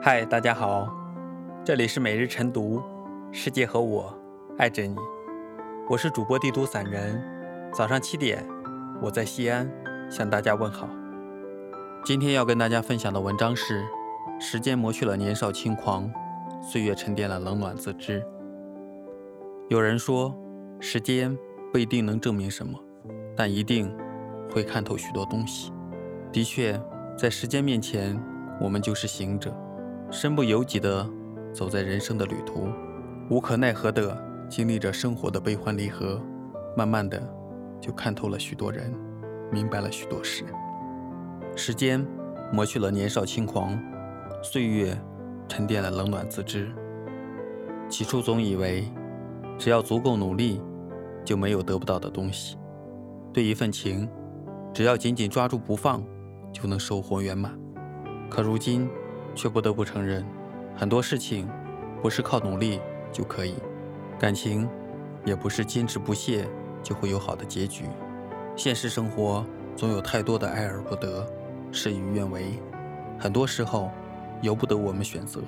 嗨，大家好，这里是每日晨读，世界和我爱着你，我是主播地图散人。早上七点，我在西安向大家问好。今天要跟大家分享的文章是：时间磨去了年少轻狂，岁月沉淀了冷暖自知。有人说，时间不一定能证明什么，但一定会看透许多东西。的确，在时间面前，我们就是行者。身不由己地走在人生的旅途，无可奈何地经历着生活的悲欢离合，慢慢的就看透了许多人，明白了许多事。时间磨去了年少轻狂，岁月沉淀了冷暖自知。起初总以为，只要足够努力，就没有得不到的东西。对一份情，只要紧紧抓住不放，就能收获圆满。可如今，却不得不承认，很多事情不是靠努力就可以，感情也不是坚持不懈就会有好的结局。现实生活总有太多的爱而不得，事与愿违，很多时候由不得我们选择。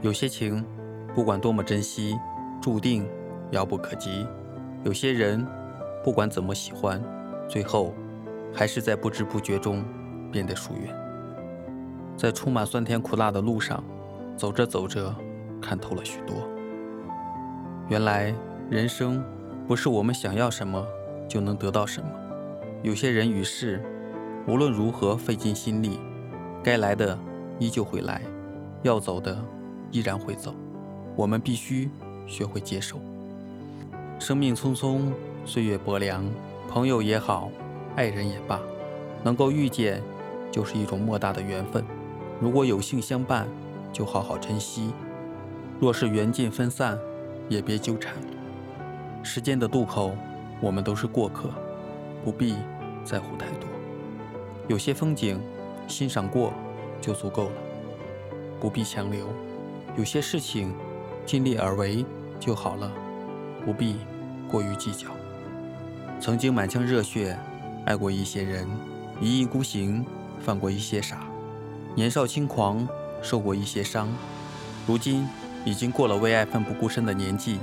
有些情，不管多么珍惜，注定遥不可及；有些人，不管怎么喜欢，最后还是在不知不觉中变得疏远。在充满酸甜苦辣的路上，走着走着，看透了许多。原来人生不是我们想要什么就能得到什么。有些人与事，无论如何费尽心力，该来的依旧会来，要走的依然会走。我们必须学会接受。生命匆匆，岁月薄凉，朋友也好，爱人也罢，能够遇见，就是一种莫大的缘分。如果有幸相伴，就好好珍惜；若是缘尽分散，也别纠缠。时间的渡口，我们都是过客，不必在乎太多。有些风景，欣赏过就足够了，不必强留；有些事情，尽力而为就好了，不必过于计较。曾经满腔热血爱过一些人，一意孤行犯过一些傻。年少轻狂，受过一些伤，如今已经过了为爱奋不顾身的年纪，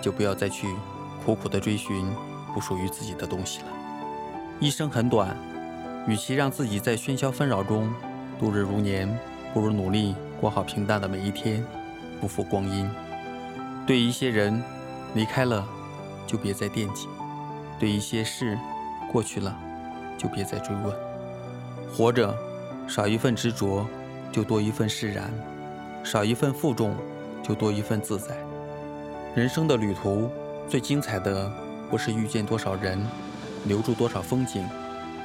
就不要再去苦苦的追寻不属于自己的东西了。一生很短，与其让自己在喧嚣纷扰中度日如年，不如努力过好平淡的每一天，不负光阴。对一些人离开了，就别再惦记；对一些事过去了，就别再追问。活着。少一份执着，就多一份释然；少一份负重，就多一份自在。人生的旅途，最精彩的不是遇见多少人，留住多少风景，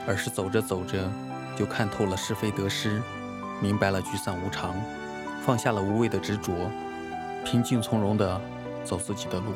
而是走着走着，就看透了是非得失，明白了聚散无常，放下了无谓的执着，平静从容地走自己的路。